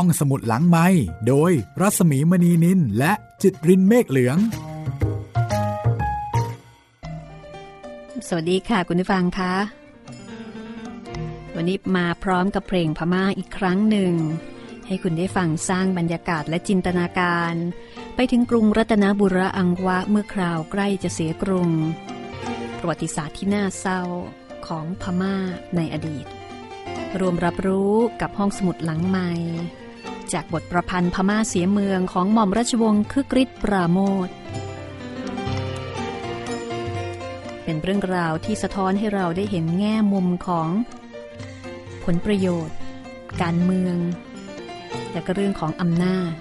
ห้องสมุดหลังไม้โดยรัสมีมณีนินและจิตรินเมฆเหลือง สวัสดีค่ะคุณผู้ฟังคะ วันนี้มาพร้อมกับเพลงพม่าอีกครั้งหนึ่ง ให้คุณได้ฟังสร้างบรรยากาศและจินตนาการ ไปถึงกรุงรัตนบุรีอังวะเมื่อคราวใกล้จะเสียกรุง ประวัติศาสตร์ที่น่าเศร้าของพม่าในอดีตรวมรับรู้กับห้องสมุดหลังใหม่ จากบทประพันธ์พม่าเสียเมืองของหม่อมราชวงศ์คึกฤทธิ์ปราโมทเป็นเรื่องราวที่สะท้อนให้เราได้เห็นแง่มุมของผลประโยชน์ การเมือง และก็เรื่องของอำนาจ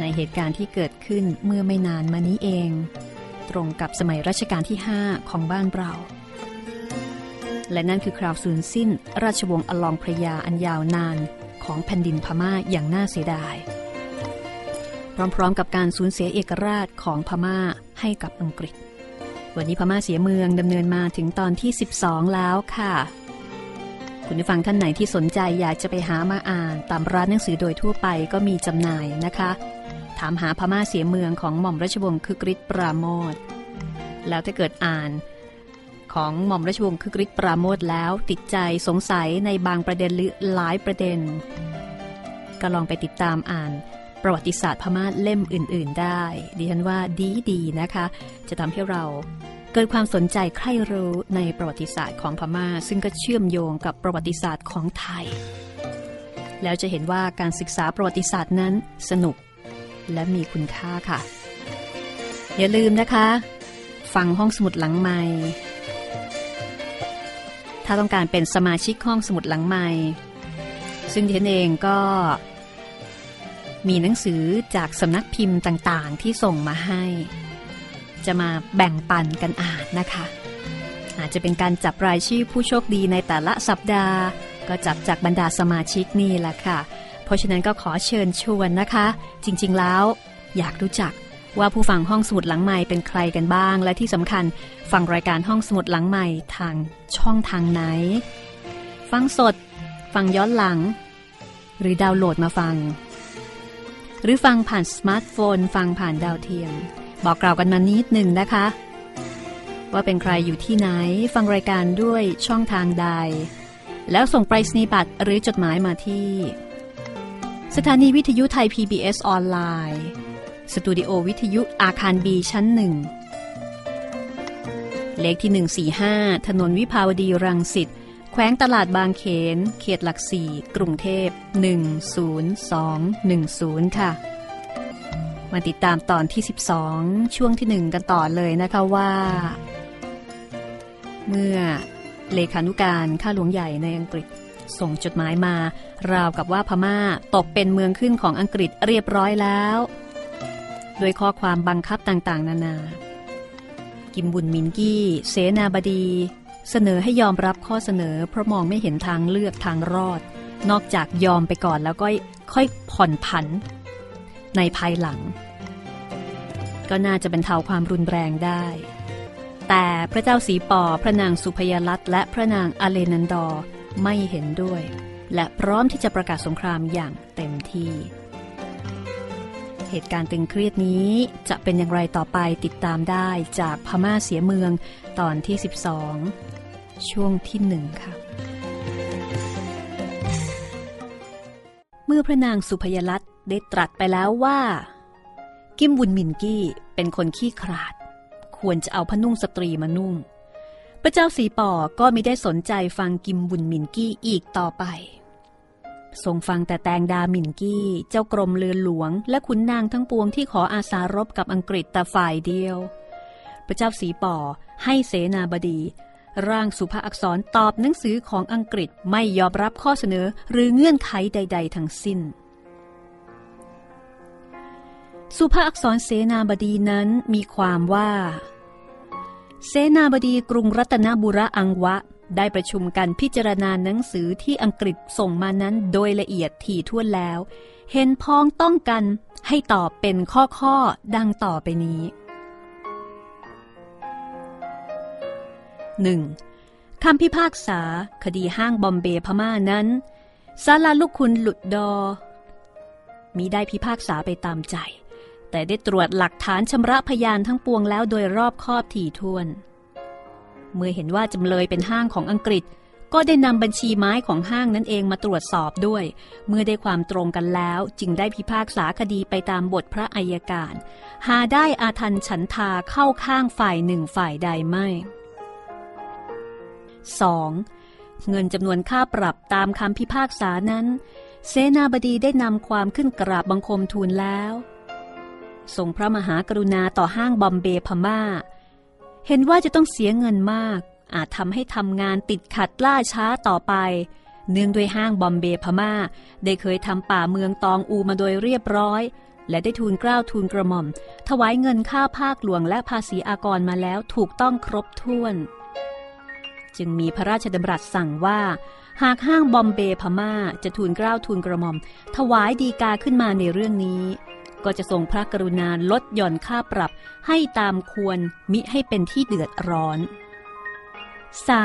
ในเหตุการณ์ที่เกิดขึ้นเมื่อไม่นานมานี้เอง ตรงกับสมัยรัชกาลที่ 5 ของบ้านเรา และนั่นคือคราวสูญสิ้น ราชวงศ์อลองพระยาอันยาวนาน ของแผ่นดินพม่าอย่างน่าเสียดาย พร้อมๆ กับการสูญเสียเอกราชของพม่าให้กับอังกฤษ วันนี้พม่าเสียเมืองดำเนินมาถึงตอนที่ 12 แล้วค่ะ คุณผู้ฟังท่านไหนที่สนใจอยากจะไปหามาอ่านตามร้านหนังสือโดยทั่วไปก็มีจำหน่ายนะคะ ถามหาพม่าเสียเมืองของหม่อมราชวงศ์คึกฤทธิ์ปราโมทแล้วถ้าเกิดอ่าน ของหม่อมราชวงศ์คึกฤทธิ์ปราโมทแล้วติดใจสงสัยในบางประเด็นหรือหลายประเด็น ก็ลองไปติดตามอ่านประวัติศาสตร์พม่าเล่มอื่น ๆ ได้ ดิฉันว่าดีๆนะคะ จะทำให้เราเกิดความสนใจใคร่รู้ในประวัติศาสตร์ของพม่า ซึ่งก็เชื่อมโยงกับประวัติศาสตร์ของไทย แล้วจะเห็นว่าการศึกษาประวัติศาสตร์นั้นสนุก และมีคุณค่าค่ะ อย่าลืมนะคะ ฟังห้องสมุดหลังใหม่ ถ้าต้องการเป็นสมาชิกห้องสมุดหลังใหม่ ซึ่งดิฉันเองก็ มีหนังสือจากสำนักพิมพ์ต่างๆ ที่ส่งมาให้ จะมาแบ่งปันกันอ่านนะคะ อาจจะเป็นการจับรายชื่อผู้โชคดีในแต่ละสัปดาห์ ก็จับจากบรรดาสมาชิกนี่แหละค่ะ เพราะฉะนั้นก็ขอเชิญชวนนะคะ จริงๆแล้วอยากรู้จัก ว่าผู้ฟังห้องสมุดหลังใหม่เป็นใครกันบ้าง และที่สำคัญฟังรายการห้องสมุดหลังใหม่ทางช่องทางไหน ฟังสด ฟังย้อนหลัง หรือดาวน์โหลดมาฟัง หรือฟังผ่านสมาร์ทโฟน ฟังผ่านดาวเทียม บอกกล่าวกันมานิดหนึ่งนะคะ ว่าเป็นใครอยู่ที่ไหน ฟังรายการด้วยช่องทางใด แล้วส่งไปรษณียบัตรหรือจดหมายมาที่ สถานีวิทยุไทย PBS ออนไลน์ สตูดิโอวิทยุอาคารบีชั้นหนึ่งเลขที่ 145 ถนนวิภาวดีรังสิตแขวงตลาดบางเขน เขตหลักสี่กรุงเทพ 10210 ค่ะ มาติดตามตอนที่ 12 ช่วงที่ 1 กันต่อเลยนะคะว่า เมื่อเลขานุการข้าหลวงใหญ่ในอังกฤษส่งจดหมายมา ราวกับว่าพม่าตกเป็นเมืองขึ้นของอังกฤษเรียบร้อยแล้ว โดยข้อความบังคับต่างๆ นานา กิมบุญมินกี้ เสนาบดี เสนอให้ยอมรับข้อเสนอ เพราะมองไม่เห็นทางเลือกทางรอด นอกจากยอมไปก่อนแล้วก็ค่อยผ่อนผัน ในภายหลัง ก็น่าจะเป็นเทาความรุนแรงได้ แต่พระเจ้าสีปอพระนางสุพยรัตและพระนางอเลนันดอไม่เห็นด้วย และพร้อมที่จะประกาศสงครามอย่างเต็มที่ เหตุการณ์ตึงเครียดนี้ จะเป็นอย่างไรต่อไปติดตามได้จากพม่าเสียเมืองตอนที่ 12 ช่วงที่หนึ่งค่ะ เมื่อพระนางสุพยรัตน์ได้ตรัสไปแล้วว่า กิมบุญมินกี้เป็นคนขี้ขลาด ควรจะเอาผ้านุ่งสตรีมานุ่ง พระเจ้าสีป่อก็ไม่ได้สนใจฟังกิมบุญมินกี้อีกต่อไป ทรงฟังแต่แตงดาหมิ่นกี้ เจ้ากรมเรือนหลวง และขุนนางทั้งปวงที่ขออาสารบกับอังกฤษแต่ฝ่ายเดียว พระเจ้าสีป่อให้เสนาบดี ร่างสุภาอักษรตอบหนังสือของอังกฤษไม่ยอมรับข้อเสนอหรือเงื่อนไขใด ๆ ทั้งสิ้น สุภาอักษรเสนาบดีนั้นมีความว่า เสนาบดีกรุงรัตนบุรีอังวะ ได้ประชุมกันพิจารณาหนังสือที่อังกฤษส่งมานั้นโดยละเอียดถี่ถ้วนแล้ว เห็นพ้องต้องกันให้ตอบเป็นข้อๆดังต่อไปนี้ 1. คำพิพากษา คดีห้างบอมเบย์พม่านั้นซาลาลูกคุณหลุดดอ มีได้พิพากษาไปตามใจ แต่ได้ตรวจหลักฐานชำระพยานทั้งปวงแล้วโดยรอบคอบถี่ถ้วน เมื่อเห็นว่าจำเลยเป็นห้างของอังกฤษ ก็ได้นำบัญชีไม้ของห้างนั้นเองมาตรวจสอบด้วย เมื่อได้ความตรงกันแล้วจึงได้พิพากษาคดีไปตามบทพระอัยการ หาได้อาทันฉันทาเข้าข้างฝ่ายหนึ่งฝ่ายใดไม่ 2. เงินจำนวนค่าปรับตามคำพิพากษานั้น เสนาบดีได้นำความขึ้นกราบบังคมทูลแล้วทรงพระมหากรุณาต่อห้างบอมเบย์พม่า เห็นว่าจะต้องเสียเงินมาก อาจทำให้ทำงานติดขัดล่าช้าต่อไป เนื่องด้วยห้างบอมเบย์พม่า ได้เคยทำป่าเมืองตองอูมาโดยเรียบร้อย และได้ทูลกล้าวทูลกระหม่อม ถวายเงินค่าภาคหลวงและภาษีอากรมาแล้วถูกต้องครบถ้วน จึงมีพระราชดำรัสสั่งว่า หากห้างบอมเบย์พม่า จะทูลกล้าวทูลกระหม่อม ถวายดีกาขึ้นมาในเรื่องนี้ ก็จะทรงพระกรุณาลดหย่อนค่าปรับให้ตามควรมิให้เป็นที่เดือดร้อน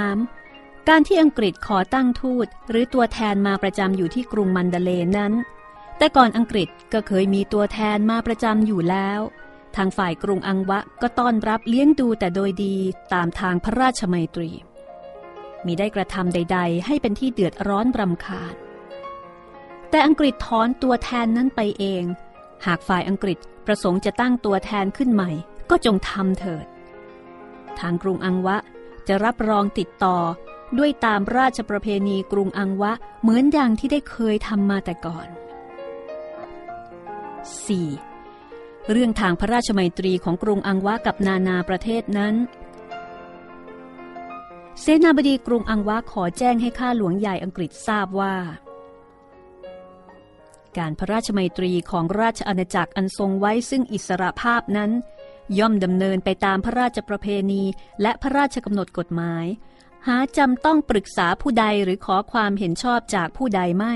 3. การที่อังกฤษขอตั้งทูตหรือตัวแทนมาประจำอยู่ที่กรุงมันเดเลนั้น แต่ก่อนอังกฤษก็เคยมีตัวแทนมาประจำอยู่แล้ว ทางฝ่ายกรุงอังวะก็ต้อนรับเลี้ยงดูแต่โดยดีตามทางพระราชมัยตรี มีได้กระทำใด ๆ ให้เป็นที่เดือดร้อนรำคาญแต่อังกฤษถอนตัวแทนนั้นไปเอง หากฝ่ายอังกฤษประสงค์จะตั้งตัวแทนขึ้นใหม่ ก็จงทำเถิด ทางกรุงอังวะจะรับรองติดต่อด้วยตามราชประเพณีกรุงอังวะเหมือนอย่างที่ได้เคยทำมาแต่ก่อน 4. เรื่องทางพระราชมัยตรีของกรุงอังวะกับนานาประเทศนั้น เสนาบดีกรุงอังวะขอแจ้งให้ข้าหลวงใหญ่อังกฤษทราบว่า การพระราชมัยตรีของราชอาณาจักรอันทรงไว้ซึ่งอิสระภาพนั้น ย่อมดำเนินไปตามพระราชประเพณีและพระราชกำหนดกฎหมาย หาจำต้องปรึกษาผู้ใดหรือขอความเห็นชอบจากผู้ใดไม่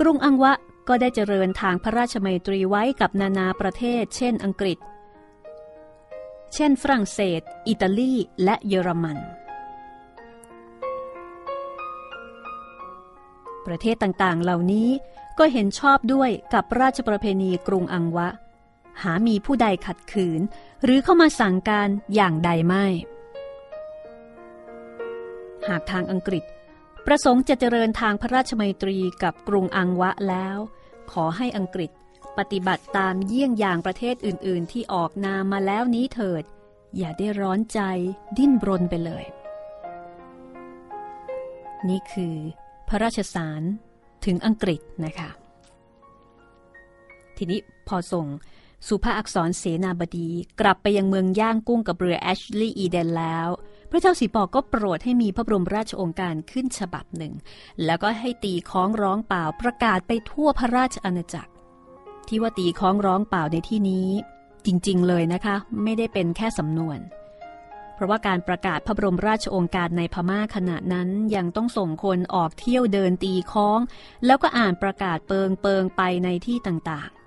กรุงอังวะก็ได้เจริญทางพระราชมัยตรีไว้กับนานาประเทศ เช่นอังกฤษ เช่นฝรั่งเศส อิตาลี และเยอรมัน ประเทศต่างๆ เหล่านี้ก็เห็นชอบด้วยกับราชประเพณีกรุงอังวะ หามีผู้ใดขัดขืน หรือเข้ามาสั่งการอย่างใดไม่ หากทางอังกฤษ ประสงค์จะเจริญทางพระราชมัยตรีกับกรุงอังวะแล้ว ขอให้อังกฤษปฏิบัติตามเยี่ยงอย่างประเทศอื่น ๆ ที่ออกนามมาแล้วนี้เถิด อย่าได้ร้อนใจดิ้นรนไปเลย นี่คือ พระราชสารถึงอังกฤษนะคะ ทีนี้พอส่งสุภาอักษรเสนาบดีกลับไปยังเมืองย่างกุ้งกับเรือแอชลีย์อีเดนแล้ว พระเจ้าสีปอก็โปรดให้มีพระบรมราชองค์การขึ้นฉบับหนึ่ง แล้วก็ให้ตีค้องร้องเปล่าประกาศไปทั่วพระราชอาณาจักร ที่ว่าตีค้องร้องเปล่าในที่นี้ จริงๆเลยนะคะ ไม่ได้เป็นแค่สำนวน เพราะว่าการประกาศพระบรมราชโองการในพม่าขณะนั้นยังต้องส่งคนออกเที่ยวเดินตีค้อง แล้วก็อ่านประกาศเปิงเปิงไปในที่ต่างๆ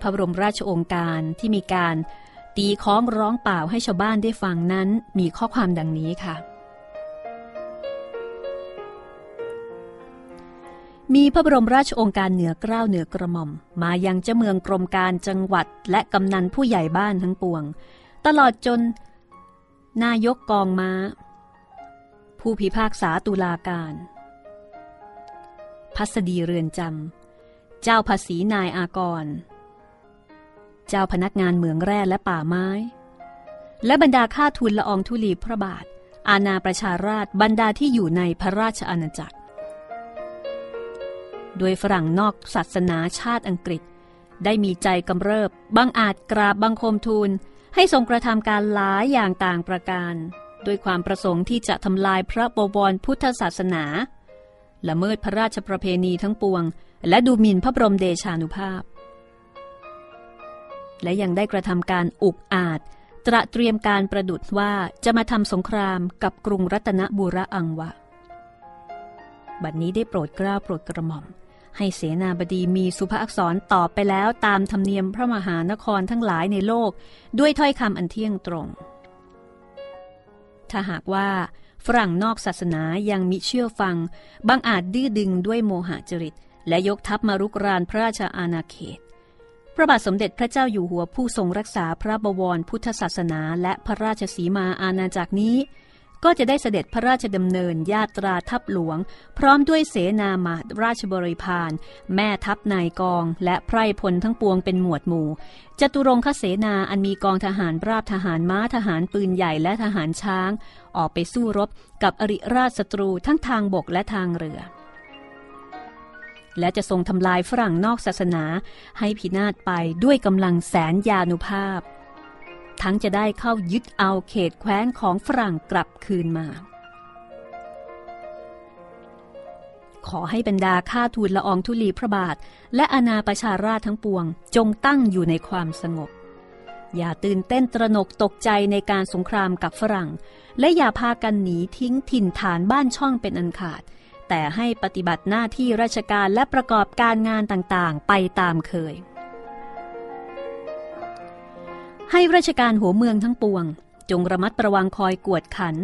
พระบรมราชโองการที่มีการตีค้องร้องเปล่าให้ชาวบ้านได้ฟังนั้นมีข้อความดังนี้ค่ะ มีพระบรมราชองค์การเหนือกล้าวเหนือกระหม่อม มายังเจ้าเมืองกรมการจังหวัดและกำนันผู้ใหญ่บ้านทั้งปวง ตลอดจน นายกกองมา้า ผู้พิพากษาตุลาการ พัสดีเรือนจำ เจ้าภาษีนายอากร เจ้าพนักงานเหมืองแร่และป่าไม้ และบรรดาข้าทุนละอองทุลีพระบาท อาณาประชาราชบรรดาที่อยู่ในพระราชอาณาจักร โดยฝรั่งนอกศาสนาชาติอังกฤษ ได้มีใจกำเริบบังอาจกราบบังคมทูล ให้ทรงกระทำการหลายอย่างต่างประการด้วยความประสงค์ที่จะทำลายพระบวรพุทธศาสนาละเมิดพระราชประเพณีทั้งปวง และดูหมิ่นพระบรมเดชานุภาพ และยังได้กระทำการอุกอาจ ตระเตรียมการประดุดว่าจะมาทำสงครามกับกรุงรัตนบุรีอังวะ บัดนี้ได้โปรดกล้าโปรดกระหม่อม ให้เสนาบดีมีสุภาอักษรตอบไปแล้วตามธรรมเนียมพระมหานครทั้งหลายในโลก ด้วยถ้อยคำอันเที่ยงตรง ถ้าหากว่าฝรั่งนอกศาสนายังมิเชื่อฟัง บางอาจดื้อดึงด้วยโมหะจริต และยกทัพมารุกรานพระราชอาณาเขต พระบาทสมเด็จพระเจ้าอยู่หัวผู้ทรงรักษาพระบวรพุทธศาสนาและพระราชสีมาอาณาจักรนี้ ก็จะได้เสด็จพระราชดำเนินญาตราทัพหลวง พร้อมด้วยเสนามาตราชบริพารแม่ทัพนายกอง และไพรพลทั้งปวงเป็นหมวดหมู่จตุรงคเสนาอันมีกองทหารราบทหารม้าทหารปืนใหญ่และทหารช้าง ออกไปสู้รบกับอริราชศัตรูทั้งทางบกและทางเรือ และจะทรงทำลายฝรั่งนอกศาสนาให้พินาศไปด้วยกำลังแสนยานุภาพ ทั้งจะได้เข้ายึดเอาเขตแคว้นของฝรั่งกลับคืนมา ขอให้บรรดาข้าทูลละอองธุลีพระบาท และอาณาประชาราชทั้งปวง จงตั้งอยู่ในความสงบ อย่าตื่นเต้นตระหนกตกใจในการสงครามกับฝรั่ง และอย่าพากันหนีทิ้งถิ่นฐานบ้านช่องเป็นอันขาด แต่ให้ปฏิบัติหน้าที่ราชการและประกอบการงานต่างๆ ไปตามเคย ให้ราชการหัวเมืองทั้งปวง จงระมัดระวังคอยกวดขัน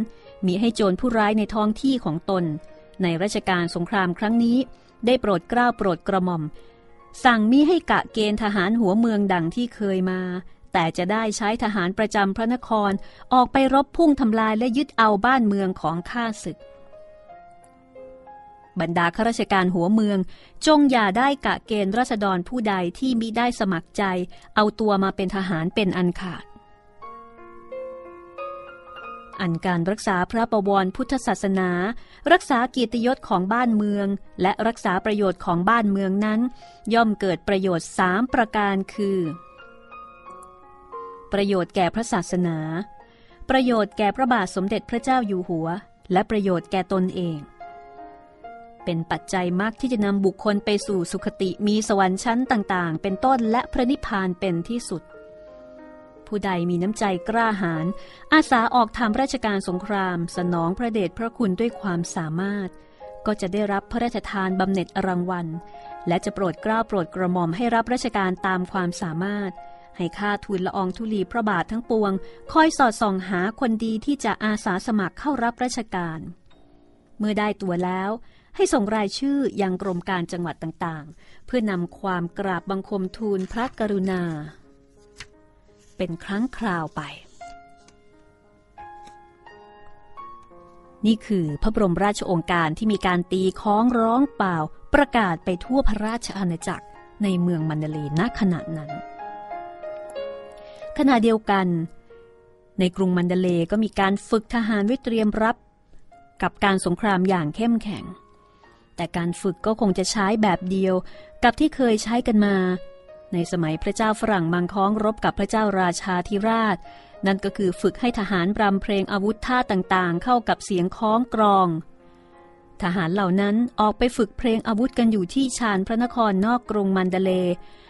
มีให้โจรผู้ร้ายในท้องที่ของตน ในราชการสงครามครั้งนี้ ได้โปรดเกล้าโปรดกระหม่อม สั่งมิให้กะเกณฑ์ทหารหัวเมืองดังที่เคยมา แต่จะได้ใช้ทหารประจำพระนครออกไปรบพุ่งทำลายและยึดเอาบ้านเมืองของข้าศึก บรรดาข้าราชการหัวเมือง จงอย่าได้กะเกณฑ์รัษฎรผู้ใดที่มิได้สมัครใจ เอาตัวมาเป็นทหารเป็นอันขาด อันการรักษาพระประวรพุทธศาสนา รักษาเกียรติยศของบ้านเมือง และรักษาประโยชน์ของบ้านเมืองนั้น ย่อมเกิดประโยชน์สามประการคือ ประโยชน์แก่พระศาสนา ประโยชน์แก่พระบาทสมเด็จพระเจ้าอยู่หัว และประโยชน์แก่ตนเอง เป็นปัจจัยมากที่จะนำบุคคลไปสู่สุขติมีสวรรค์ชั้นต่างๆ เป็นต้นและพระนิพพานเป็นที่สุด ผู้ใดมีน้ำใจกล้าหาญอาสาออกทำราชการสงคราม สนองพระเดชพระคุณด้วยความสามารถ ก็จะได้รับพระราชทานบำเหน็จรางวัล และจะโปรดเกล้าโปรดกระหม่อมให้รับราชการตามความสามารถให้ข้าทูลละอองธุลีพระบาททั้งปวง คอยสอดส่องหาคนดีที่จะอาสาสมัครเข้ารับราชการ เมื่อได้ตัวแล้ว ให้ส่งรายชื่อยังกรมการจังหวัดต่างๆ เพื่อนำความกราบบังคมทูลพระกรุณา เป็นครั้งคราวไป นี่คือพระบรมราชโองการที่มีการตีค้องร้องเปล่าประกาศไปทั่วพระราชอาณาจักรในเมืองมันเดเลณขณะนั้น ขณะเดียวกัน ในกรุงมันเดเลก็มีการฝึกทหารไว้เตรียมรับ กับการสงครามอย่างเข้มแข็ง แต่การฝึกก็คงจะใช้แบบเดียวกับที่เคยใช้กันมา ในสมัยพระเจ้าฝรั่งมังค้องรบกับพระเจ้าราชาธิราช นั่นก็คือฝึกให้ทหารรำเพลงอาวุธท่าต่างๆ เข้ากับเสียงคล้องกรอง ทหารเหล่านั้นออกไปฝึกเพลงอาวุธกันอยู่ที่ชานพระนครนอกกรุงมันเดเล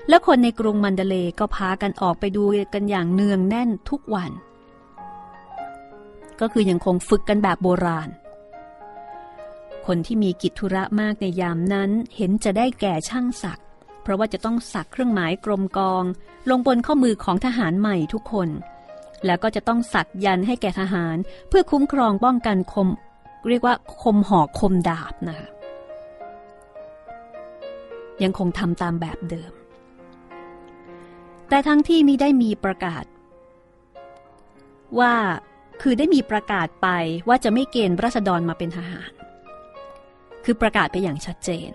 และคนในกรุงมันเดเลก็พากันออกไปดูกันอย่างเนืองแน่นทุกวัน ก็คือยังคงฝึกกันแบบโบราณ คนที่มีกิจธุระมากในยามนั้นเห็นจะได้แก่ช่างศัก เพราะว่าจะต้องสักเครื่องหมายกรมกอง ลงบนข้อมือของทหารใหม่ทุกคน แล้วก็จะต้องสักยันให้แก่ทหาร เพื่อคุ้มครองป้องกันคม เรียกว่าคมหอกคมดาบนะคะยังคงทำตามแบบเดิม แต่ทั้งที่มิได้มีประกาศ ว่าคือได้มีประกาศไปว่าจะไม่เกณฑ์รัษฎรมาเป็นทหาร คือประกาศไปอย่างชัดเจน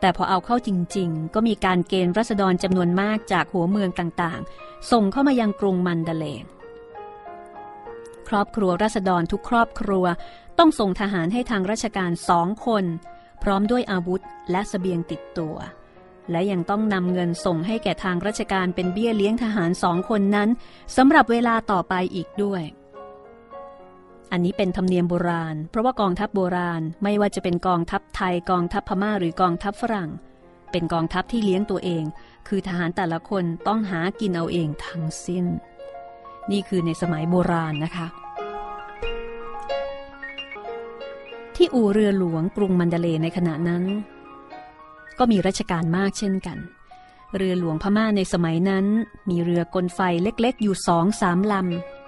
แต่พอเอาเข้าจริง ๆ ก็มีการเกณฑ์รัษฎรจำนวนมากจากหัวเมืองต่างๆ ส่งเข้ามายังกรุงมันเดเลงครอบครัวรัษฎรทุกครอบครัวต้องส่งทหารให้ทางราชการสองคน พร้อมด้วยอาวุธและสเสบียงติดตัว และยังต้องนำเงินส่งให้แก่ทางราชการเป็นเบี้ยเลี้ยงทหารสองคนนั้นสำหรับเวลาต่อไปอีกด้วย อันนี้เป็นธรรมเนียมโบราณ เพราะว่ากองทัพโบราณไม่ว่าจะเป็นกองทัพไทยกองทัพพม่าหรือกองทัพฝรั่ง เป็นกองทัพที่เลี้ยงตัวเอง คือทหารแต่ละคนต้องหากินเอาเองทั้งสิ้น นี่คือในสมัยโบราณนะคะ ที่อู่เรือหลวงกรุงมันเดเลในขณะนั้น ก็มีราชการมากเช่นกัน เรือหลวงพม่าในสมัยนั้น มีเรือกลไฟเล็กๆ อยู่สองสามลำ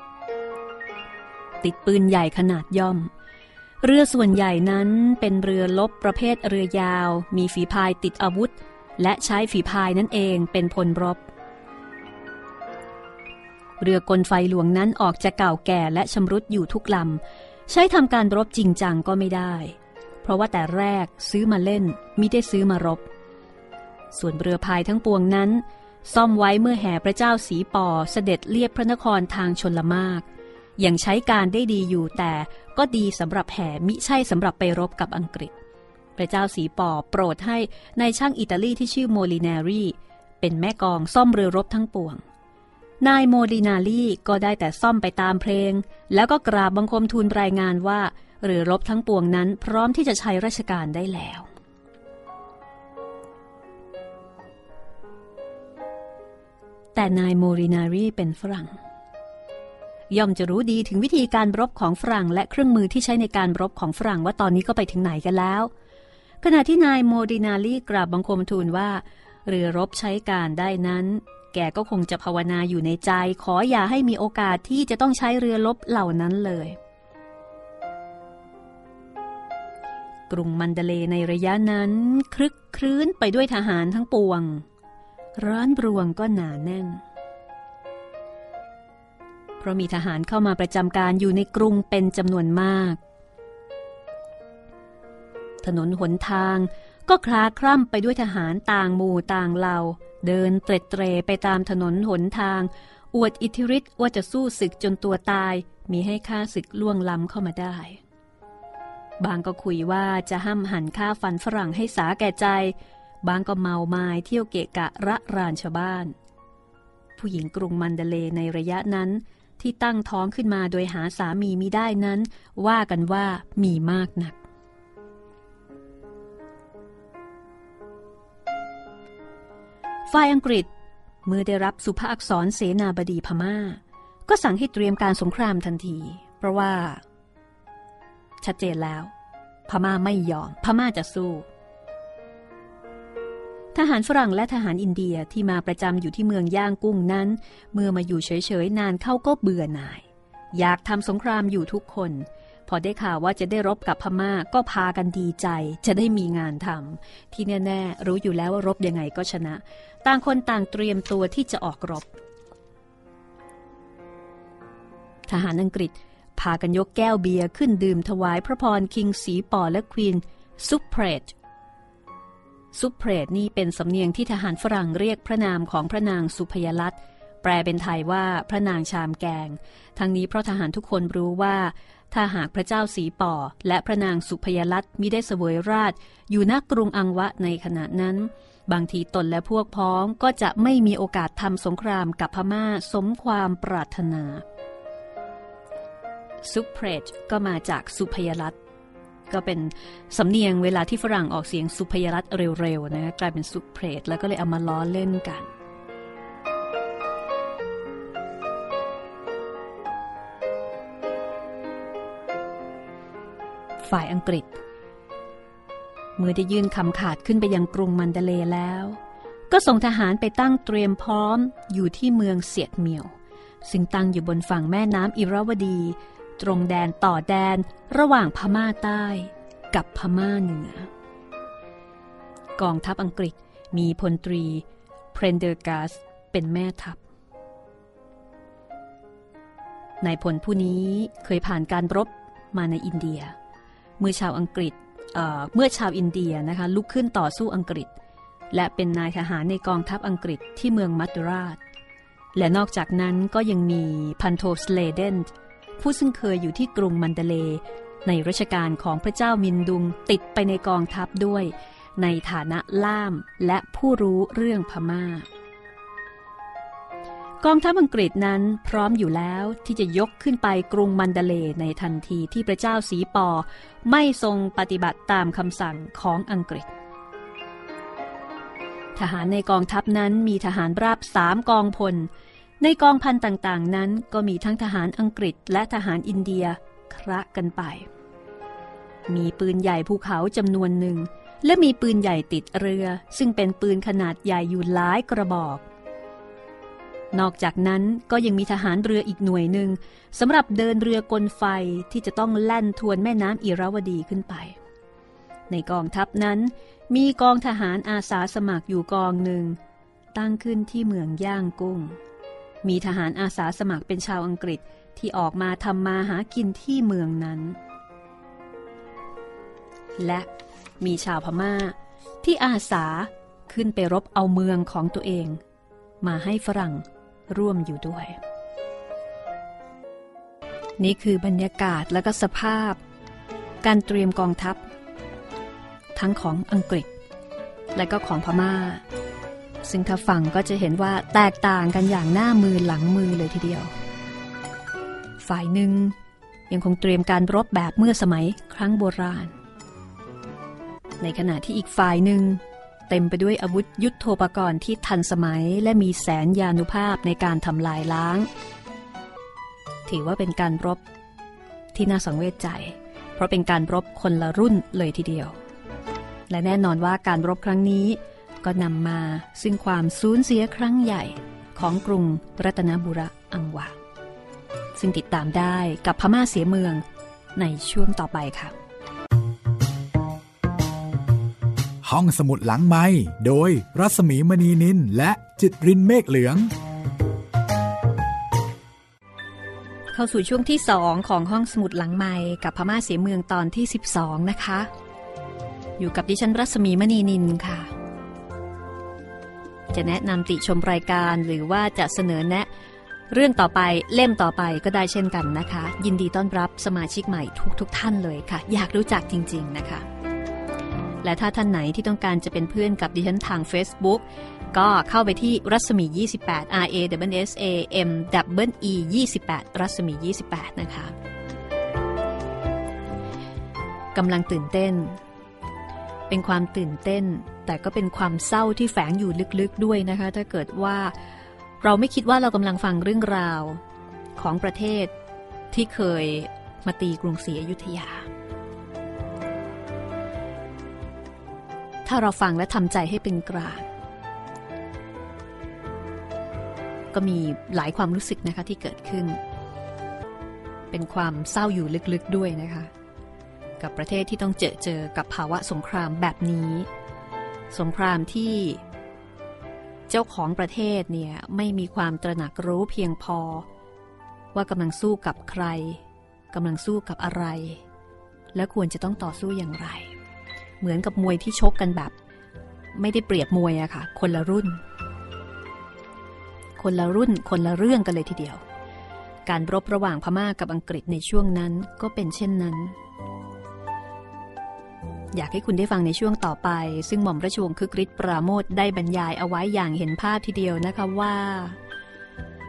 ติดปืนใหญ่ขนาดย่อม เรือส่วนใหญ่นั้นเป็นเรือลบประเภทเรือยาว มีฝีพายติดอาวุธ และใช้ฝีพายนั่นเองเป็นพลรบ เรือกลไฟหลวงนั้นออกจะเก่าแก่และชำรุดอยู่ทุกลำ ใช้ทำการรบจริงจังก็ไม่ได้ เพราะว่าแต่แรกซื้อมาเล่นมิได้ซื้อมารบ ส่วนเรือพายทั้งปวงนั้น ซ่อมไว้เมื่อแห่พระเจ้าสีปอเสด็จเลียบพระนครทางชนละมาก ยังใช้การได้ดีอยู่แต่ก็ดีสำหรับแห่มิใช่สำหรับไปรบกับอังกฤษ พระเจ้าสีปอโปรดให้ในช่างอิตาลีที่ชื่อโมลินารีเป็นแม่กองซ่อมเรือรบทั้งปวง นายโมลินารีก็ได้แต่ซ่อมไปตามเพลง แล้วก็กราบบังคมทูลรายงานว่าเรือรบทั้งปวงนั้นพร้อมที่จะใช้ราชการได้แล้วแต่นายโมลินารีเป็นฝรั่ง ย่อมจะรู้ดีถึงวิธีการรบของฝรั่งและเครื่องมือที่ใช้ในการรบของฝรั่งว่าตอนนี้ก็ไปถึงไหนกันแล้ว ขณะที่นายโมดินาลีกราบบังคมทูลว่า เรือรบใช้การได้นั้น แกก็คงจะภาวนาอยู่ในใจ ขออย่าให้มีโอกาสที่จะต้องใช้เรือรบเหล่านั้นเลย กรุงมันเดเลในระยะนั้นคลึกครื้นไปด้วยทหารทั้งปวง ร้านรวงก็หนาแน่น เพราะมีทหารเข้ามาประจำการอยู่ในกรุงเป็นจำนวนมาก ถนนหนทางก็คลาคล่ำไปด้วยทหารต่างหมู่ต่างเหล่า เดินเตร็ดเตรไปตามถนนหนทาง อวดอิทธิฤทธิ์ว่าจะสู้ศึกจนตัวตาย มีให้ฆ่าศึกล่วงล้ำเข้ามาได้ บางก็คุยว่าจะห้ามหันฆ่าฟันฝรั่งให้สาแก่ใจ บางก็เมาไม้เที่ยวเกะกะระรานชาวบ้าน ผู้หญิงกรุงมันเดเลในระยะนั้น ที่ตั้งท้องขึ้นมาโดยหาสามีมิได้นั้น ว่ากันว่ามีมากนัก ฝ่ายอังกฤษเมื่อได้รับสุภาอักษรเสนาบดีพมา่า ก็สั่งให้เตรียมการสงครามทันที เพราะว่า ชัดเจนแล้ว พม่าไม่ยอม พม่าจะสู้ ทหารฝรั่งและทหารอินเดียที่มาประจำอยู่ที่เมืองย่างกุ้งนั้น เมื่อมาอยู่เฉยๆนานเข้าก็เบื่อหน่าย อยากทำสงครามอยู่ทุกคน พอได้ข่าวว่าจะได้รบกับพม่าก็พากันดีใจ จะได้มีงานทำที่แน่ๆรู้อยู่แล้วว่ารบยังไงก็ชนะ ต่างคนต่างเตรียมตัวที่จะออกรบ ทหารอังกฤษพากันยกแก้วเบียร์ขึ้นดื่มถวายพระพรคิงสีปอและควีนซุปเพรต ซุปเพรดนี่เป็นสำเนียงที่ทหารฝรั่งเรียกพระนามของพระนางสุพยลัตแปลเป็นไทยว่าพระนางชามแกง ทั้งนี้เพราะทหารทุกคนรู้ว่า ถ้าหากพระเจ้าสีป่อ และพระนางสุพยลัตมิได้เสวยราช อยู่ณกรุงอังวะในขณะนั้น บางทีตนและพวกพ้องก็จะไม่มีโอกาสทำสงครามกับพม่าสมความปรารถนาซุปเพรดก็มาจากสุพยลัต ก็เป็นสำเนียงเวลาที่ฝรั่งออกเสียงสุพยรัตเร็วๆนะกลายเป็นสุเพรตแล้วก็เลยเอามาล้อเล่นกัน ฝ่ายอังกฤษ เมื่อได้ยื่นคำขาดขึ้นไปยังกรุงมันเดเลแล้ว ก็ส่งทหารไปตั้งเตรียมพร้อมอยู่ที่เมืองเสียดเมียว ซึ่งตั้งอยู่บนฝั่งแม่น้ำอิรวดี ตรงแดนต่อแดนระหว่างพม่าใต้กับพม่าเหนือ กองทัพอังกฤษมีพลตรีเพรนเดอร์กาสต์เป็นแม่ทัพนายพลผู้นี้เคยผ่านการรบมาในอินเดีย เมื่อชาวอังกฤษเเมื่อชาวอินเดียนะคะลุกขึ้นต่อสู้อังกฤษ และเป็นนายทหารในกองทัพอังกฤษที่เมืองมัตตุราช และนอกจากนั้นก็ยังมีพันโทสเลเดน ผู้ซึ่งเคยอยู่ที่กรุงมันเดเล ในรัชกาลของพระเจ้ามินดุงติดไปในกองทัพด้วย ในฐานะล่ามและผู้รู้เรื่องพมา่า กองทัพอังกฤษนั้นพร้อมอยู่แล้วที่จะยกขึ้นไปกรุงมันเดเลในทันทีที่พระเจ้าสีปอ ไม่ทรงปฏิบัติตามคำสั่งของอังกฤษทหารในกองทัพนั้นมีทหารราบสามกองพล ในกองพันต่างๆ นั้นก็มีทั้งทหารอังกฤษและทหารอินเดียคระกันไป มีปืนใหญ่ภูเขาจำนวนหนึ่ง และมีปืนใหญ่ติดเรือ ซึ่งเป็นปืนขนาดใหญ่อยู่หลายกระบอก นอกจากนั้นก็ยังมีทหารเรืออีกหน่วยหนึ่งสำหรับเดินเรือกลไฟที่จะต้องแล่นทวนแม่น้ำอิราวดีขึ้นไป ในกองทัพนั้นมีกองทหารอาสาสมัครอยู่กองหนึ่ง ตั้งขึ้นที่เมืองย่างกุ้ง มีทหารอาสาสมัครเป็นชาวอังกฤษที่ออกมาทำมาหากินที่เมืองนั้น และมีชาวพม่าที่อาสาขึ้นไปรบเอาเมืองของตัวเอง มาให้ฝรั่งร่วมอยู่ด้วย นี่คือบรรยากาศและก็สภาพ การเตรียมกองทัพ ทั้งของอังกฤษ และก็ของพม่า ซึ่งถ้าฟังก็จะเห็นว่าแตกต่างกันอย่างหน้ามือหลังมือเลยทีเดียว ฝ่ายหนึ่งยังคงเตรียมการรบแบบเมื่อสมัยครั้งโบราณ ในขณะที่อีกฝ่ายหนึ่งเต็มไปด้วยอาวุธยุโทโธปกรณ์ที่ทันสมัยและมีแสนยานุภาพในการทำลายล้าง ถือว่าเป็นการรบที่น่าสังเวชใจ เพราะเป็นการรบคนละรุ่นเลยทีเดียว และแน่นอนว่าการรบครั้งนี้ ก็นำมาซึ่งความสูญเสียครั้งใหญ่ของกรุงรัตนบุรีอังวาซึ่งติดตามได้กับพม่าเสียเมืองในช่วงต่อไปค่ะ ห้องสมุดหลังไม้โดยรัสมีมณีนินและจิตรินเมฆเหลือง เข้าสู่ช่วงที่สองของห้องสมุดหลังไม้กับพม่าเสียเมืองตอนที่ 12 นะคะ อยู่กับดิฉันรัศมีมณีนินค่ะ จะแนะนำติชมรายการหรือว่าจะเสนอแนะ เรื่องต่อไปเล่มต่อไปก็ได้เช่นกันนะคะ ยินดีต้อนรับสมาชิกใหม่ทุกๆทท่านเลยค่ะ อยากรู้จักจริง ๆ นะคะ และถ้าท่านไหนที่ต้องการจะเป็นเพื่อนกับดิฉันทาง Facebook ก็เข้าไปที่รัศมี 28 R A W S A M W E 28 รัศมี 28 นะคะกำลังตื่นเต้น เป็นความตื่นเต้น แต่ก็เป็นความเศร้าที่แฝงอยู่ลึกๆด้วยนะคะ ถ้าเกิดว่าเราไม่คิดว่าเรากำลังฟังเรื่องราวของประเทศที่เคยมาตีกรุงศรีอยุธยา ถ้าเราฟังและทำใจให้เป็นกลาง ก็มีหลายความรู้สึกนะคะที่เกิดขึ้น เป็นความเศร้าอยู่ลึกๆด้วยนะคะ กับประเทศที่ต้องเจอเจอกับภาวะสงครามแบบนี้ สงครามที่ เจ้าของประเทศเนี่ยไม่มีความตระหนักรู้เพียงพอ ว่ากำลังสู้กับใครกำลังสู้กับอะไร และควรจะต้องต่อสู้อย่างไร เหมือนกับมวยที่ชกกันแบบ ไม่ได้เปรียบมวยอะค่ะ คนละรุ่น คนละรุ่นคนละเรื่องกันเลยทีเดียว การรบระหว่างพม่ากกับอังกฤษในช่วงนั้นก็เป็นเช่นนั้น อยากให้คุณได้ฟังในช่วงต่อไป ซึ่งหม่อมราชวงศ์คึกฤทธิ์ปราโมทได้บรรยายเอาไว้อย่างเห็นภาพทีเดียวนะคะว่า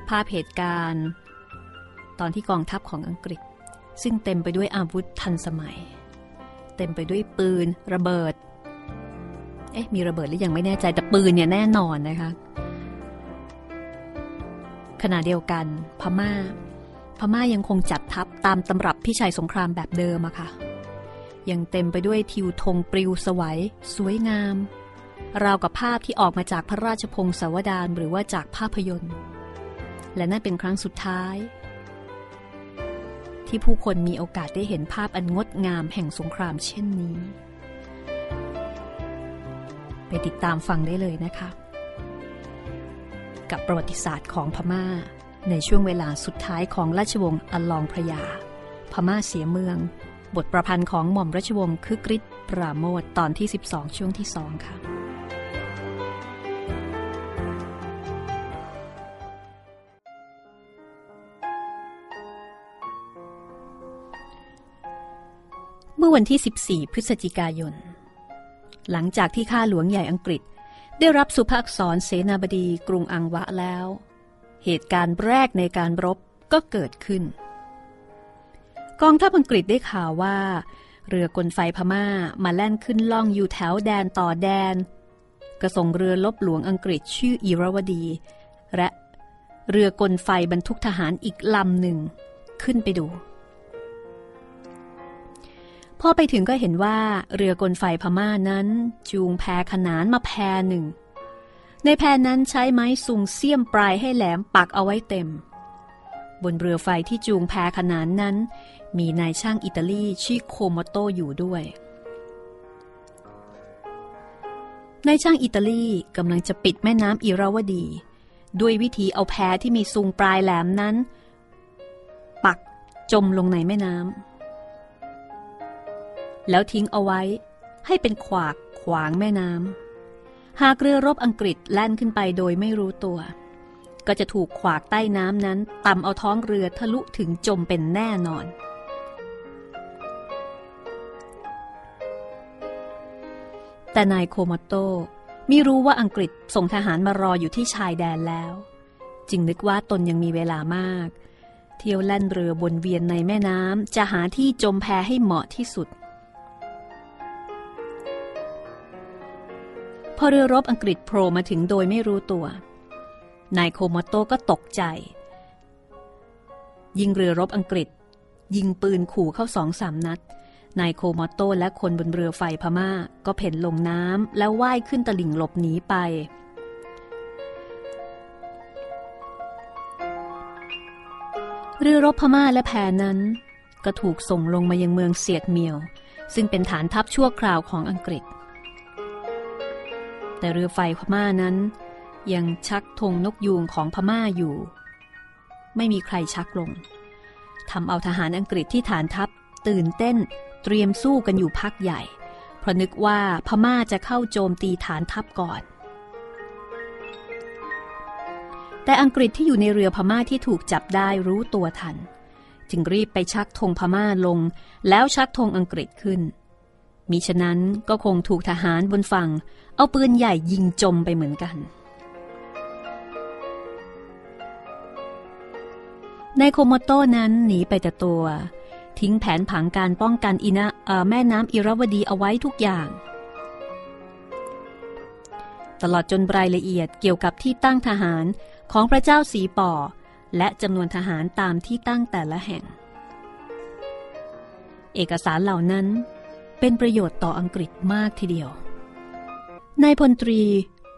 ภาพเหตุการณ์ ตอนที่กองทัพของอังกฤษ ซึ่งเต็มไปด้วยอาวุธทันสมัย เต็มไปด้วยปืน ระเบิด เอ๊ะมีระเบิดหรือยังไม่แน่ใจแต่ปืนเนี่ยแน่นอนนะคะขณะเดียวกัน พมา่า พม่ายังคงจัดทัพตามตำรับพี่ชายสงครามแบบเดิมอะค่ะ ยังเต็มไปด้วยทิวธงปลิวสวยสวยงาม ราวกับภาพที่ออกมาจากพระราชพงศาวดารหรือว่าจากภาพยนตร์ และนั่นเป็นครั้งสุดท้าย ที่ผู้คนมีโอกาสได้เห็นภาพอันงดงามแห่งสงครามเช่นนี้ ไปติดตามฟังได้เลยนะคะ กับประวัติศาสตร์ของพม่า ในช่วงเวลาสุดท้ายของราชวงศ์อัลลองพระยา พม่าเสียเมือง บทประพันธ์ของหม่อมราชวงศ์คึกฤทธิ์ปราโมทตอนที่ 12 ช่วงที่2ค่ะ เมื่อวันที่ 14 พฤศจิกายน หลังจากที่ข้าหลวงใหญ่อังกฤษ ได้รับสุภาพสอนเสนาบดีกรุงอังวะแล้ว เหตุการณ์แรกในการรบก็เกิดขึ้น กองทัพอังกฤษได้ข่าวว่า เรือกลไฟพม่ามาแล่นขึ้นล่องอยู่แถวแดนต่อแดนกระส่งเรือลบหลวงอังกฤษชื่ออีราวดี และเรือกลไฟบรรทุกทหารอีกลำหนึ่งขึ้นไปดู พอไปถึงก็เห็นว่าเรือกลไฟพม่านั้น จูงแพขนานมาแพหนึ่ง ในแพนั้นใช้ไม้สุงเสียมปลายให้แหลมปักเอาไว้เต็ม บนเรือไฟที่จูงแพขนานนั้น มีนายช่างอิตาลีชื่อโคโมโตอยู่ด้วยนายช่างอิตาลีกำลังจะปิดแม่น้ำอิราวดี ด้วยวิธีเอาแพที่มีซุงปลายแหลมนั้น ปักจมลงในแม่น้ำแล้วทิ้งเอาไว้ให้เป็นขวากขวางแม่น้ำหากเรือรบอังกฤษแล่นขึ้นไปโดยไม่รู้ตัว ก็จะถูกขวากใต้น้ำนั้นต่ำเอาท้องเรือทะลุถึงจมเป็นแน่นอน แต่นายโคมาโตไมิรู้ว่าอังกฤษส่งทหารมารออยู่ที่ชายแดนแล้ว จึงนึกว่าตนยังมีเวลามาก เที่ยวแล่นเรือบนเวียนในแม่น้ำจะหาที่จมแพให้เหมาะที่สุด พอเรือรบอังกฤษโผล่มาถึงโดยไม่รู้ตัว นายโคมาโตก็ตกใจ ยิงเรือรบอังกฤษ ยิงปืนขู่เข้าสองสามนัด นายโคมอโตและคนบนเรือไฟพม่า ก็เพ่นลงน้ำแล้วว่ายขึ้นตลิ่งหลบหนีไป เรือรบพม่าและแพนั้น ก็ถูกส่งลงมายังเมืองเสียดเมียว ซึ่งเป็นฐานทัพชั่วคราวของอังกฤษ แต่เรือไฟพม่านั้น ยังชักธงนกยูงของพม่าอยู่ ไม่มีใครชักลงทำเอาทหารอังกฤษที่ฐานทัพตื่นเต้นเตรียมสู้กันอยู่พักใหญ่ เพราะนึกว่าพม่าจะเข้าโจมตีฐานทัพก่อน แต่อังกฤษที่อยู่ในเรือพม่าที่ถูกจับได้รู้ตัวทัน จึงรีบไปชักธงพม่าลง แล้วชักธงอังกฤษขึ้น มิฉะนั้นก็คงถูกทหารบนฝั่ง เอาปืนใหญ่ยิงจมไปเหมือนกัน ในโคโมโตนั้นหนีไปแต่ตัว ทิ้งแผนผังการป้องกันอินะแม่น้ำอิรวดีเอาไว้ทุกอย่าง ตลอดจนรายละเอียดเกี่ยวกับที่ตั้งทหารของพระเจ้าสีป่อ และจำนวนทหารตามที่ตั้งแต่ละแห่ง เอกสารเหล่านั้นเป็นประโยชน์ต่ออังกฤษมากทีเดียวนายพลตรี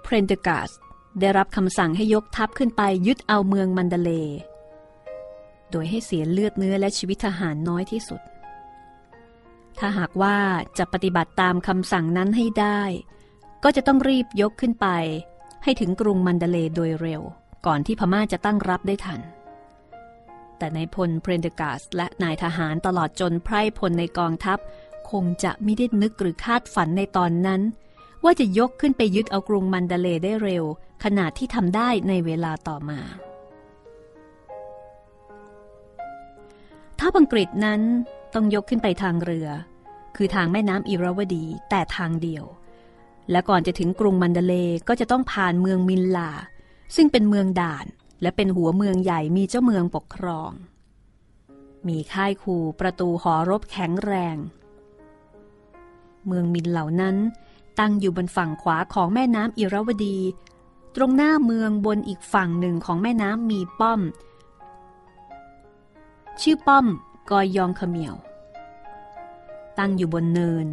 เพรนเดกาสได้รับคำสั่งให้ยกทัพขึ้นไปยึดเอาเมืองมันเดเล โดยให้เสียเลือดเนื้อและชีวิตทหารน้อยที่สุด ถ้าหากว่าจะปฏิบัติตามคำสั่งนั้นให้ได้ ก็จะต้องรีบยกขึ้นไป ให้ถึงกรุงมันเดเลโดยเร็ว ก่อนที่พม่าจะตั้งรับได้ทัน แต่ในพลเพรนเดกาสและนายทหารตลอดจนไพร่พลในกองทัพ คงจะไม่ได้นึกหรือคาดฝันในตอนนั้นว่าจะยกขึ้นไปยึดเอากรุงมันเดเลได้เร็ว ขนาดที่ทำได้ในเวลาต่อมา ทัพอังกฤษนั้นต้องยกขึ้นไปทางเรือ คือทางแม่น้ำอิราวดีแต่ทางเดียว และก่อนจะถึงกรุงมันเดเลก็จะต้องผ่านเมืองมินลา ซึ่งเป็นเมืองด่าน และเป็นหัวเมืองใหญ่มีเจ้าเมืองปกครอง มีค่ายคูประตูหอรบแข็งแรง เมืองมินเหล่านั้นตั้งอยู่บนฝั่งขวาของแม่น้ำอิราวดี ตรงหน้าเมืองบนอีกฝั่งหนึ่งของแม่น้ำมีป้อม ชื่อป้อมกอยยองเขมียว ตั้งอยู่บนเนิน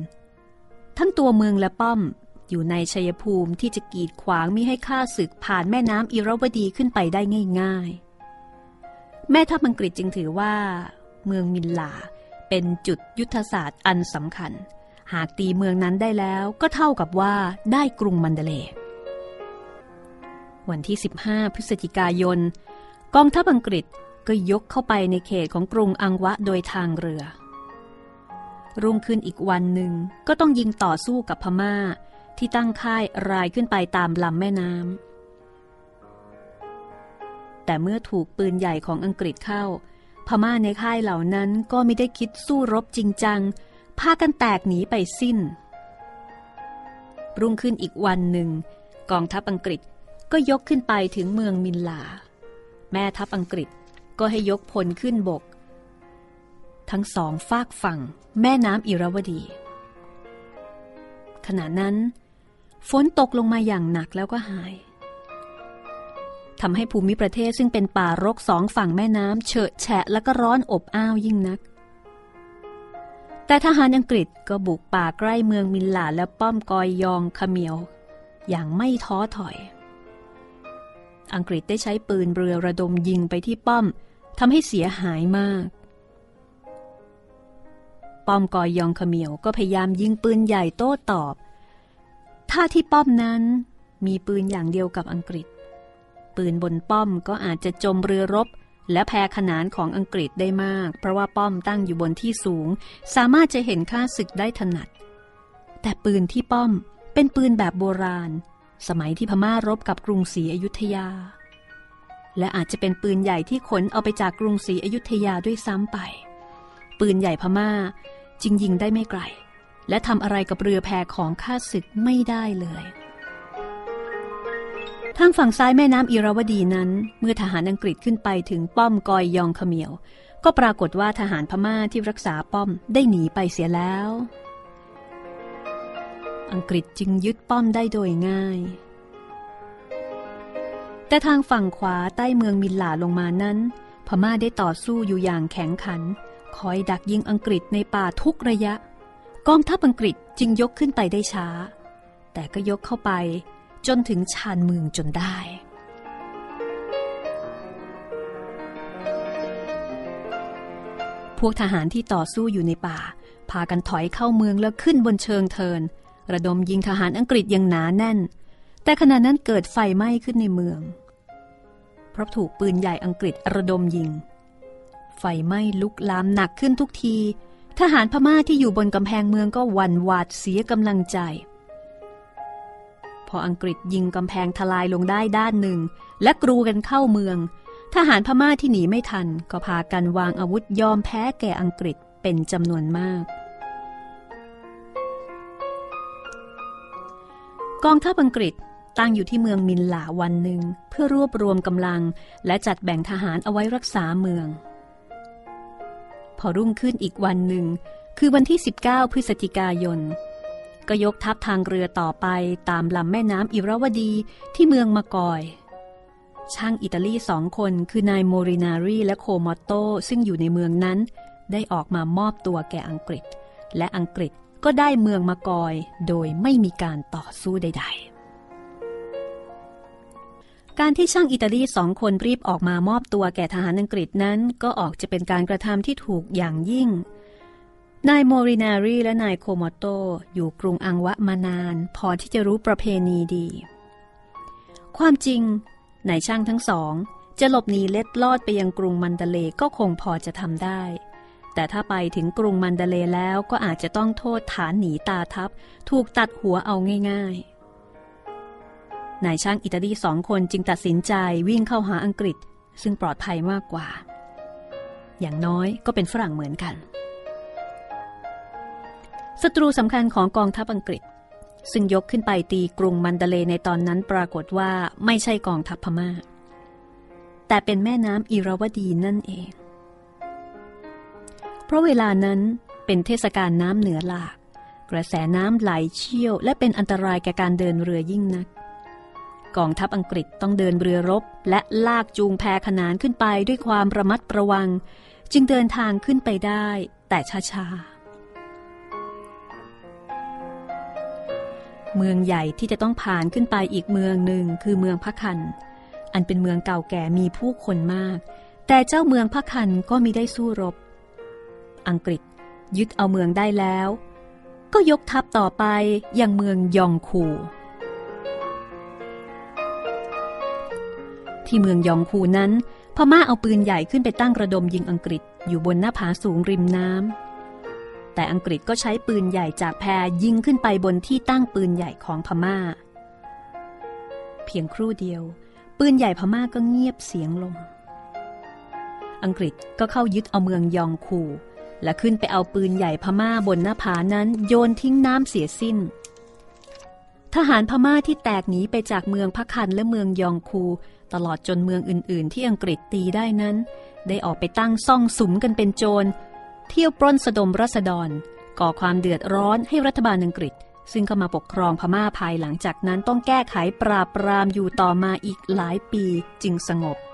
ทั้งตัวเมืองและป้อมอยู่ในชัยภูมิที่จะกีดขวางมิให้ข้าศึกผ่านแม่น้ำอิราวดีขึ้นไปได้ง่าย ๆ แม่ทัพอังกฤษจึงถือว่า เมืองมินลาเป็นจุดยุทธศาสตร์อันสำคัญ หากตีเมืองนั้นได้แล้วก็เท่ากับว่าได้กรุงมันเดเล วันที่ 15 พฤศจิกายน กองทัพอังกฤษ ก็ยกเข้าไปในเขตของกรุงอังวะโดยทางเรือ รุ่งขึ้นอีกวันหนึ่งก็ต้องยิงต่อสู้กับพม่าที่ตั้งค่ายรายขึ้นไปตามลำแม่น้ำแต่เมื่อถูกปืนใหญ่ของอังกฤษเข้า พม่าในค่ายเหล่านั้นก็ไม่ได้คิดสู้รบจริงจังพากันแตกหนีไปสิ้น รุ่งขึ้นอีกวันหนึ่ง กองทัพอังกฤษก็ยกขึ้นไปถึงเมืองมินลา แม่ทัพอังกฤษ ก็ให้ยกพลขึ้นบก ทั้งสองฝากฝั่งแม่น้ำอิราวดี ขณะนั้น ฝนตกลงมาอย่างหนักแล้วก็หายทำให้ภูมิประเทศซึ่งเป็นป่ารกสองฝั่งแม่น้ำเฉอะแฉะและก็ร้อนอบอ้าวยิ่งนัก แต่ทหารอังกฤษก็บุกป่าใกล้เมืองมินลาและป้อมกอยยองขเมียว อย่างไม่ท้อถอย อังกฤษได้ใช้ปืนเรือระดมยิงไปที่ป้อมทำให้เสียหายมาก ป้อมกอยยองขมียวก็พยายามยิงปืนใหญ่โต้ตอบ ถ้าที่ป้อมนั้นมีปืนอย่างเดียวกับอังกฤษ ปืนบนป้อมก็อาจจะจมเรือรบ และแพขนานของอังกฤษได้มาก เพราะว่าป้อมตั้งอยู่บนที่สูง สามารถจะเห็นค่าศึกได้ถนัด แต่ปืนที่ป้อมเป็นปืนแบบโบราณ สมัยที่พม่ารบกับกรุงศรีอยุธยา และอาจจะเป็นปืนใหญ่ที่ขนเอาไปจากกรุงศรีอยุธยาด้วยซ้ำไป ปืนใหญ่พม่าจึงยิงได้ไม่ไกล และทำอะไรกับเรือแพของข้าศึกไม่ได้เลยทางฝั่งซ้ายแม่น้ำอิราวดีนั้น เมื่อทหารอังกฤษขึ้นไปถึงป้อมกอยยองเขมียว ก็ปรากฏว่าทหารพม่าที่รักษาป้อมได้หนีไปเสียแล้ว อังกฤษจึงยึดป้อมได้โดยง่าย แต่ทางฝั่งขวาใต้เมืองมิลลาลงมานั้น พม่าได้ต่อสู้อยู่อย่างแข็งขัน คอยดักยิงอังกฤษในป่าทุกระยะ กองทัพอังกฤษจึงยกขึ้นไปได้ช้า แต่ก็ยกเข้าไปจนถึงชานเมืองจนได้พวกทหารที่ต่อสู้อยู่ในป่า พากันถอยเข้าเมืองแล้วขึ้นบนเชิงเทิน ระดมยิงทหารอังกฤษอย่างหนาแน่น แต่ขณะนั้นเกิดไฟไหม้ขึ้นในเมือง เพราะถูกปืนใหญ่อังกฤษระดมยิง ไฟไหม้ลุกลามหนักขึ้นทุกที ทหารพม่าที่อยู่บนกำแพงเมืองก็วันหวาดเสียกำลังใจ พออังกฤษยิงกำแพงทลายลงได้ด้านหนึ่ง และกรูกันเข้าเมือง ทหารพม่าที่หนีไม่ทัน ก็พากันวางอาวุธยอมแพ้แก่อังกฤษเป็นจำนวนมาก กองทัพอังกฤษตั้งอยู่ที่เมืองมินหลาวันหนึ่งเพื่อรวบรวมกำลัง และจัดแบ่งทหารเอาไว้รักษาเมือง พอรุ่งขึ้นอีกวันหนึ่ง คือวันที่ 19 พฤศจิกายน ก็ยกทัพทางเรือต่อไปตามลำแม่น้ำอิราวดีที่เมืองมากอย ช่างอิตาลีสองคนคือนายโมรินารีและโคมอตโตซึ่งอยู่ในเมืองนั้น ได้ออกมามอบตัวแก่อังกฤษ และอังกฤษ ก็ได้เมืองมากอยโดยไม่มีการต่อสู้ใด ๆ การที่ช่างอิตาลีสองคนรีบออกมามอบตัวแก่ทหารอังกฤษนั้น ก็ออกจะเป็นการกระทำที่ถูกอย่างยิ่ง นายโมรินารีและนายโคโมโตอยู่กรุงอังวะมานาน พอที่จะรู้ประเพณีดี ความจริงนายช่างทั้งสองจะหลบหนีเล็ดลอดไปยังกรุงมันเดเลก็คงพอจะทำได้ แต่ถ้าไปถึงกรุงมันเดเลแล้วก็อาจจะต้องโทษฐานหนีตาทับ ถูกตัดหัวเอาง่ายๆ นายช่างอิตาลีสองคนจึงตัดสินใจวิ่งเข้าหาอังกฤษ ซึ่งปลอดภัยมากกว่า อย่างน้อยก็เป็นฝรั่งเหมือนกัน ศัตรูสำคัญของกองทัพอังกฤษ ซึ่งยกขึ้นไปตีกรุงมันเดเลในตอนนั้นปรากฏว่าไม่ใช่กองทัพพมา่า แต่เป็นแม่น้ำอิราวดีนั่นเอง เพราะเวลานั้นเป็นเทศกาลน้ำเหนือหลาก กระแสน้ำไหลเชี่ยว และเป็นอันตรายแก่การเดินเรือยิ่งนัก กองทัพอังกฤษต้องเดินเรือรบ และลากจูงแพขนานขึ้นไปด้วยความระมัดระวัง จึงเดินทางขึ้นไปได้ แต่ช้าๆ เมืองใหญ่ที่จะต้องผ่านขึ้นไปอีกเมืองหนึ่งคือเมืองพะคัน อันเป็นเมืองเก่าแก่มีผู้คนมาก แต่เจ้าเมืองพะคันก็มีได้สู้รบ อังกฤษ ยึดเอาเมืองได้แล้ว ก็ยกทัพต่อไปยังเมืองยองคู ที่เมืองยองคูนั้น พม่าเอาปืนใหญ่ขึ้นไปตั้งระดมยิงอังกฤษอยู่บนหน้าผาสูงริมน้ำแต่อังกฤษก็ใช้ปืนใหญ่จากแพยิงขึ้นไปบนที่ตั้งปืนใหญ่ของพมา่า เพียงครู่เดียว ปืนใหญ่พม่าก็เงียบเสียงลงอังกฤษก็เข้ายึดเอาเมืองยองคู และขึ้นไปเอาปืนใหญ่พม่าบนหน้าผานั้นโยนทิ้งน้ำเสียสิ้น ทหารพม่าที่แตกหนีไปจากเมืองพักคันและเมืองยองคู ตลอดจนเมืองอื่น ๆ ที่อังกฤษตีได้นั้น ได้ออกไปตั้งซ่องสุมกันเป็นโจร เที่ยวปล้นสะดมรัษฎร ก่อความเดือดร้อนให้รัฐบาลอังกฤษ ซึ่งเข้ามาปกครองพม่าภายหลังจากนั้นต้องแก้ไขปราบปรามอยู่ต่อมาอีกหลายปีจึงสงบ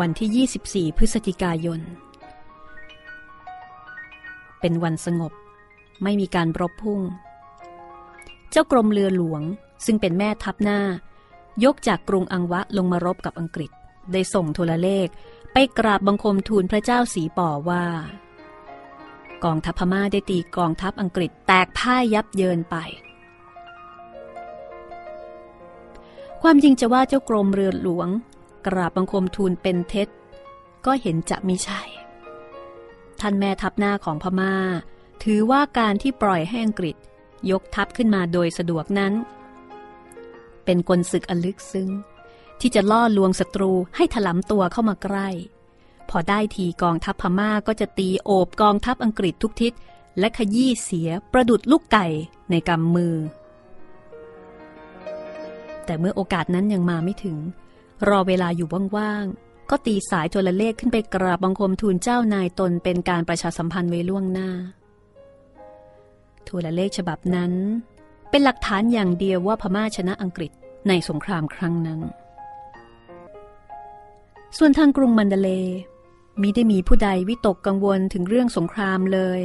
วันที่ 24 พฤศจิกายน เป็นวันสงบ ไม่มีการรบพุ่ง เจ้ากรมเรือหลวงซึ่งเป็นแม่ทัพหน้า ยกจากกรุงอังวะลงมารบกับอังกฤษ ได้ส่งโทรเลข ไปกราบบังคมทูลพระเจ้าสีป่อว่า กองทัพพม่าได้ตีกองทัพอังกฤษแตกพ่ายยับเยินไป ความจริงจะว่าเจ้ากรมเรือหลวง กราบบังคมทูลเป็นเท็จ ก็เห็นจะมิใช่ ท่านแม่ทัพหน้าของพม่า ถือว่าการที่ปล่อยให้อังกฤษยกทัพขึ้นมาโดยสะดวกนั้น เป็นกลศึกอันลึกซึ้ง ที่จะล่อลวงศัตรูให้ถลำตัวเข้ามาใกล้ พอได้ทีกองทัพพม่าก็จะตีโอบกองทัพอังกฤษทุกทิศ และขยี้เสียประดุดลูกไก่ในกำมือ แต่เมื่อโอกาสนั้นยังมาไม่ถึง รอเวลาอยู่ว่างๆ ก็ตีสายโทรเลขขึ้นไปกราบบังคมทูลเจ้านายตนเป็นการประชาสัมพันธ์ไว้ล่วงหน้า โทรเลขฉบับนั้น เป็นหลักฐานอย่างเดียวว่าพม่าชนะอังกฤษในสงครามครั้งนั้น ส่วนทางกรุงมันเดเลมิได้มีผู้ใดวิตกกังวลถึงเรื่องสงครามเลย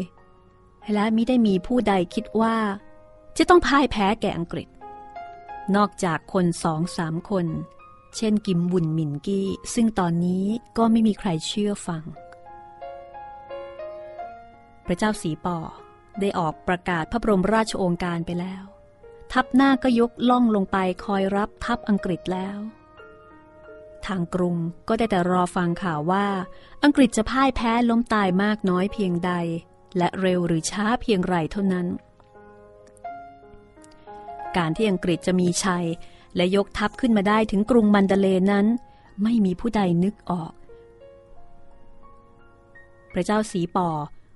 และมิได้มีผู้ใดคิดว่า จะต้องพ่ายแพ้แก่อังกฤษ นอกจากคนสองสามคน เช่นกิมบุนมินกี้ ซึ่งตอนนี้ก็ไม่มีใครเชื่อฟัง พระเจ้าสีปอได้ออกประกาศพระบรมราชโองการไปแล้ว ทัพหน้าก็ยกล่องลงไปคอยรับทัพอังกฤษแล้ว ทางกรุงก็ได้แต่รอฟังข่าวว่า อังกฤษจะพ่ายแพ้ล้มตายมากน้อยเพียงใด และเร็วหรือช้าเพียงไรเท่านั้น การที่อังกฤษจะมีชัย และยกทัพขึ้นมาได้ถึงกรุงมันเดเลนั้น ไม่มีผู้ใดนึกออก พระเจ้าสีปอ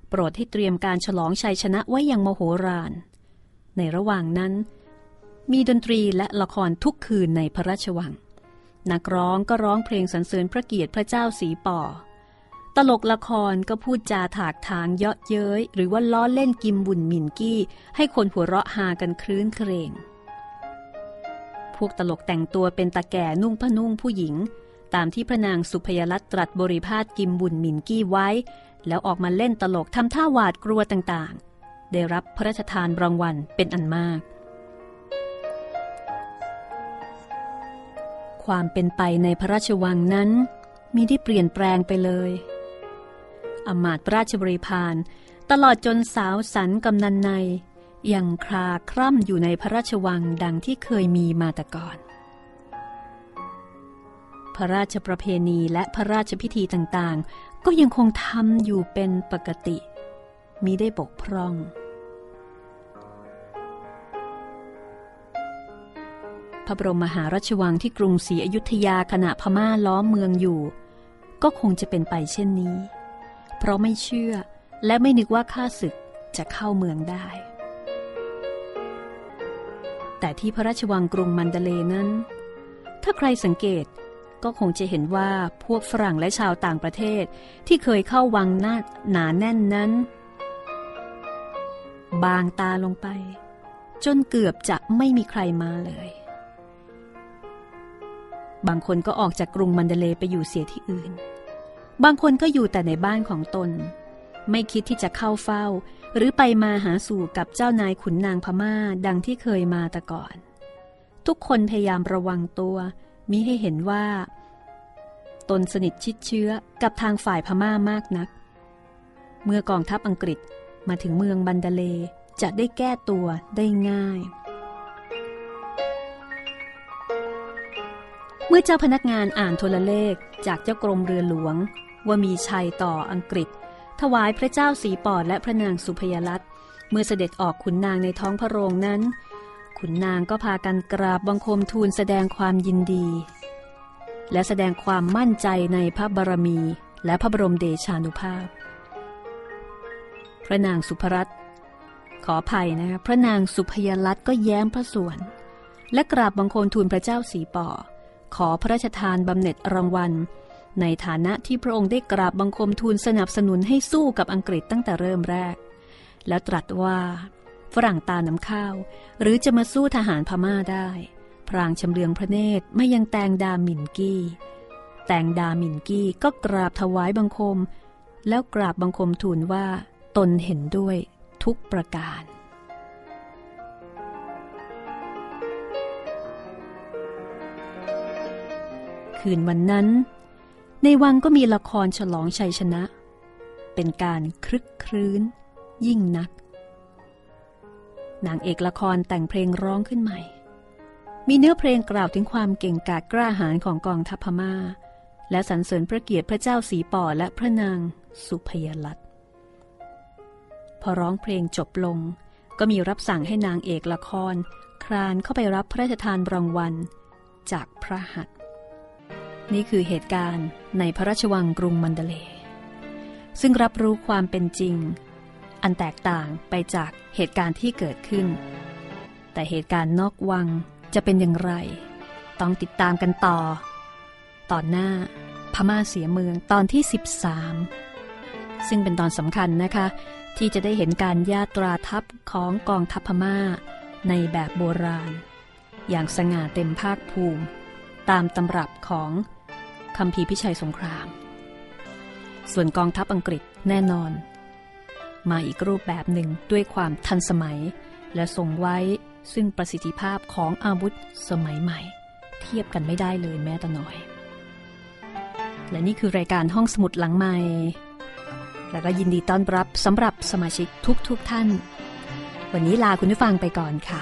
โปรดให้เตรียมการฉลองชัยชนะไว้อย่างมโหฬาร ในระหว่างนั้น มีดนตรีและละครทุกคืนในพระราชวัง นักร้องก็ร้องเพลงสรรเสริญพระเกียรติพระเจ้าสีป่อตลกละครก็พูดจาถากทางเยาะเย้ย หรือว่าล้อเล่นกิมบุญมินกี้ ให้คนหัวเราะฮากันคลื้นเครง พวกตลกแต่งตัวเป็นตาแก่นุ่งผ้านุ่งผู้หญิง ตามที่พระนางสุพยรัตตรัสบริพาทกิมบุญมินกี้ไว้ แล้วออกมาเล่นตลกทำท่าหวาดกลัวต่างๆ ได้รับพระราชทานรางวัลเป็นอันมาก ความเป็นไปในพระราชวังนั้นมีได้เปลี่ยนแปลงไปเลยอมาตราชบริพารตลอดจนสาวสันกำนันใน ยังคลาคร่ำอยู่ในพระราชวังดังที่เคยมีมาแต่ก่อน พระราชประเพณีและพระราชพิธีต่างๆ ก็ยังคงทำอยู่เป็นปกติมิได้บกพร่องพระบรมมหาราชวังที่กรุงศรีอยุธยาขณะพม่าล้อมเมืองอยู่ ก็คงจะเป็นไปเช่นนี้ เพราะไม่เชื่อและไม่นึกว่าข้าศึกจะเข้าเมืองได้ แต่ที่พระราชวังกรุงมันเดเลนั้น ถ้าใครสังเกตก็คงจะเห็นว่าพวกฝรั่งและชาวต่างประเทศที่เคยเข้าวังหน้าหนาแน่นนั้น บางตาลงไป จนเกือบจะไม่มีใครมาเลย บางคนก็ออกจากกรุงมันเดเลไปอยู่เสียที่อื่น บางคนก็อยู่แต่ในบ้านของตน ไม่คิดที่จะเข้าเฝ้า หรือไปมาหาสู่กับเจ้านายขุนนางพม่าดังที่เคยมาแต่ก่อน ทุกคนพยายามระวังตัวมิให้เห็นว่า ตนสนิทชิดเชื้อกับทางฝ่ายพม่ามากนัก เมื่อกองทัพอังกฤษมาถึงเมืองบันดาเลจะได้แก้ตัวได้ง่าย เมื่อเจ้าพนักงานอ่านโทรเลขจากเจ้ากรมเรือหลวง ว่ามีชัยต่ออังกฤษ ถวายพระเจ้าสีปอดและพระนางสุพยรัตเมื่อเสด็จออกขุนนางในท้องพระโรงนั้น ขุนนางก็พากันกราบบังคมทูลแสดงความยินดี และแสดงความมั่นใจในพระบารมีและพระบรมเดชานุภาพ พระนางสุภรัตขออภัยนะคะพระนางสุพยรัตก็แย้มพระส่วน และกราบบังคมทูลพระเจ้าสีปอขอพระราชทานบำเหน็จรางวัล ในฐานะที่พระองค์ได้กราบบังคมทูลสนับสนุนให้สู้กับอังกฤษตั้งแต่เริ่มแรก แล้วตรัสว่า ฝรั่งตาน้ำข้าว หรือจะมาสู้ทหารพม่าได้ พรางชำเลืองพระเนตรไม่ยังแตงดาหมินกี้ แตงดาหมินกี้ก็กราบถวายบังคม แล้วกราบบังคมทูลว่า ตนเห็นด้วยทุกประการคืนวันนั้น ในวังก็มีละครฉลองชัยชนะ เป็นการครึกครื้น ยิ่งนัก นางเอกละครแต่งเพลงร้องขึ้นใหม่ มีเนื้อเพลงกล่าวถึงความเก่งกาจกล้าหาญของกองทัพพมา่า และสรรเสริญพระเกียรติพระเจ้าสีป่อและพระนางสุพยลัตพอร้องเพลงจบลง ก็มีรับสั่งให้นางเอกละคร ครานเข้าไปรับพระราชทานรางวัลจากพระหัตถ์ นี่คือเหตุการณ์ในพระราชวังกรุงมันเดเล ซึ่งรับรู้ความเป็นจริง อันแตกต่างไปจากเหตุการณ์ที่เกิดขึ้น แต่เหตุการณ์นอกวังจะเป็นอย่างไร ต้องติดตามกันต่อ ตอนหน้าพม่าเสียเมืองตอนที่ 13 ซึ่งเป็นตอนสำคัญนะคะ ที่จะได้เห็นการญาตราทัพของกองทัพพม่า ในแบบโบราณ อย่างสง่าเต็มภาคภูมิ ตามตำรับของ คำพีพิชัยสงคราม ส่วนกองทัพอังกฤษแน่นอน มาอีกรูปแบบหนึ่งด้วยความทันสมัย และทรงไว้ซึ่งประสิทธิภาพของอาวุธสมัยใหม่ เทียบกันไม่ได้เลยแม้แต่น้อย และนี่คือรายการห้องสมุดหลังใหม่ แล้วก็ยินดีต้อนรับสำหรับสมาชิกทุกๆทท่าน วันนี้ลาคุณผู้ฟังไปก่อนค่ะ